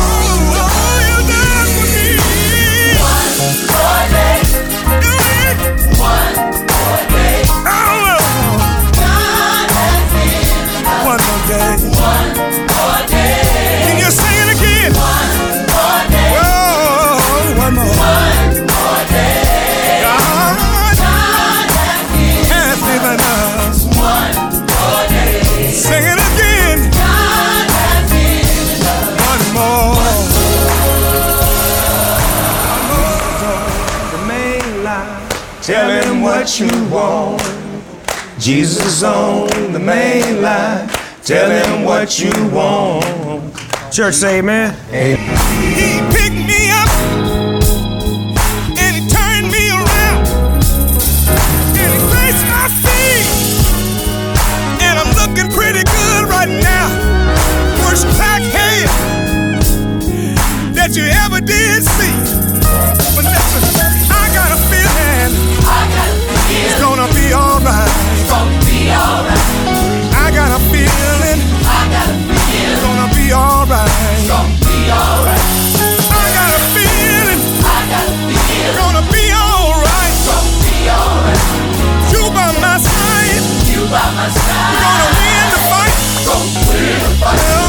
you want. Jesus on the main line. Tell him what you want. Church, say amen. Amen. Oh.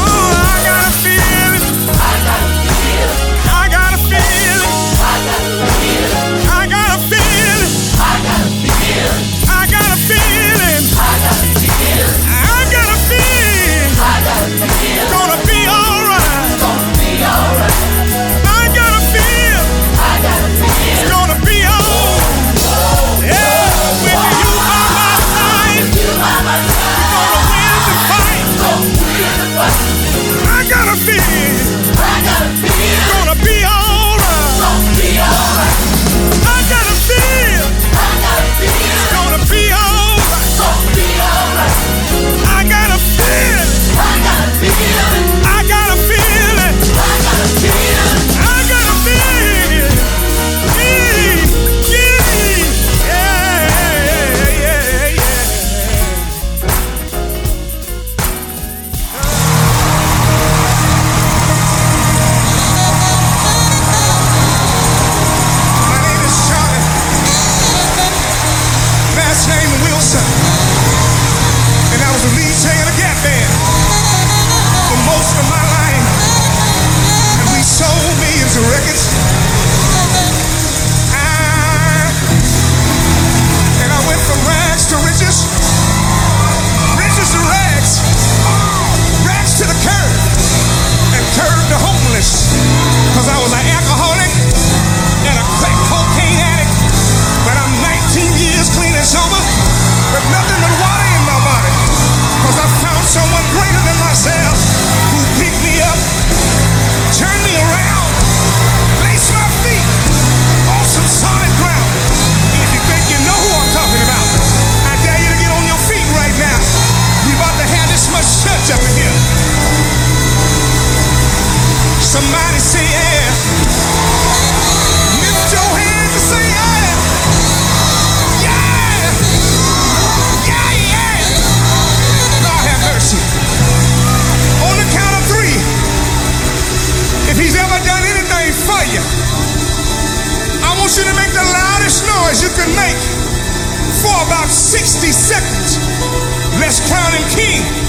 Seconds. Let's crown him king.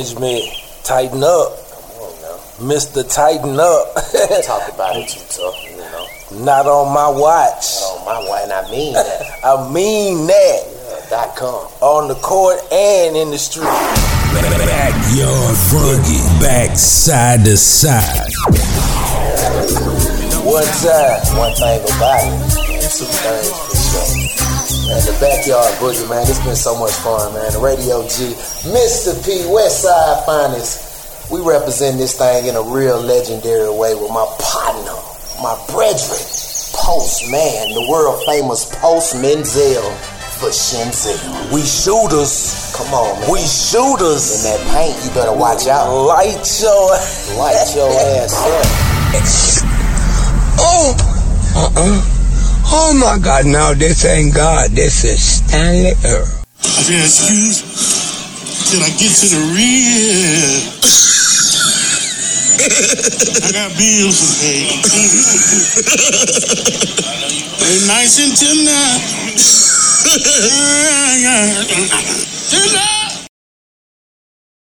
Management. Tighten up. Mr. Tighten up. Talk about it too tough, you know. Not on my watch. Not on my watch, and I mean that. I mean that. Dot com. On the court and in the street. Backyard boogie, back side to side. One time. One thing about it, two things for sure. Man, the backyard boogie, man, it's been so much fun, man. The Radio G, Mr. P, West Side Finest. We represent this thing in a real legendary way with my partner, my brethren, Postman, the world famous Post Menzel for Shenzel. We shooters. Come on, man. We shooters. In that paint, you better watch out. Light your Light your ass up. Oh, uh-uh. Oh my God, no, this ain't God. This is Stanley Earl. I said, excuse, till I get to the real. I got bills to pay. They nice and tonight. Tonight.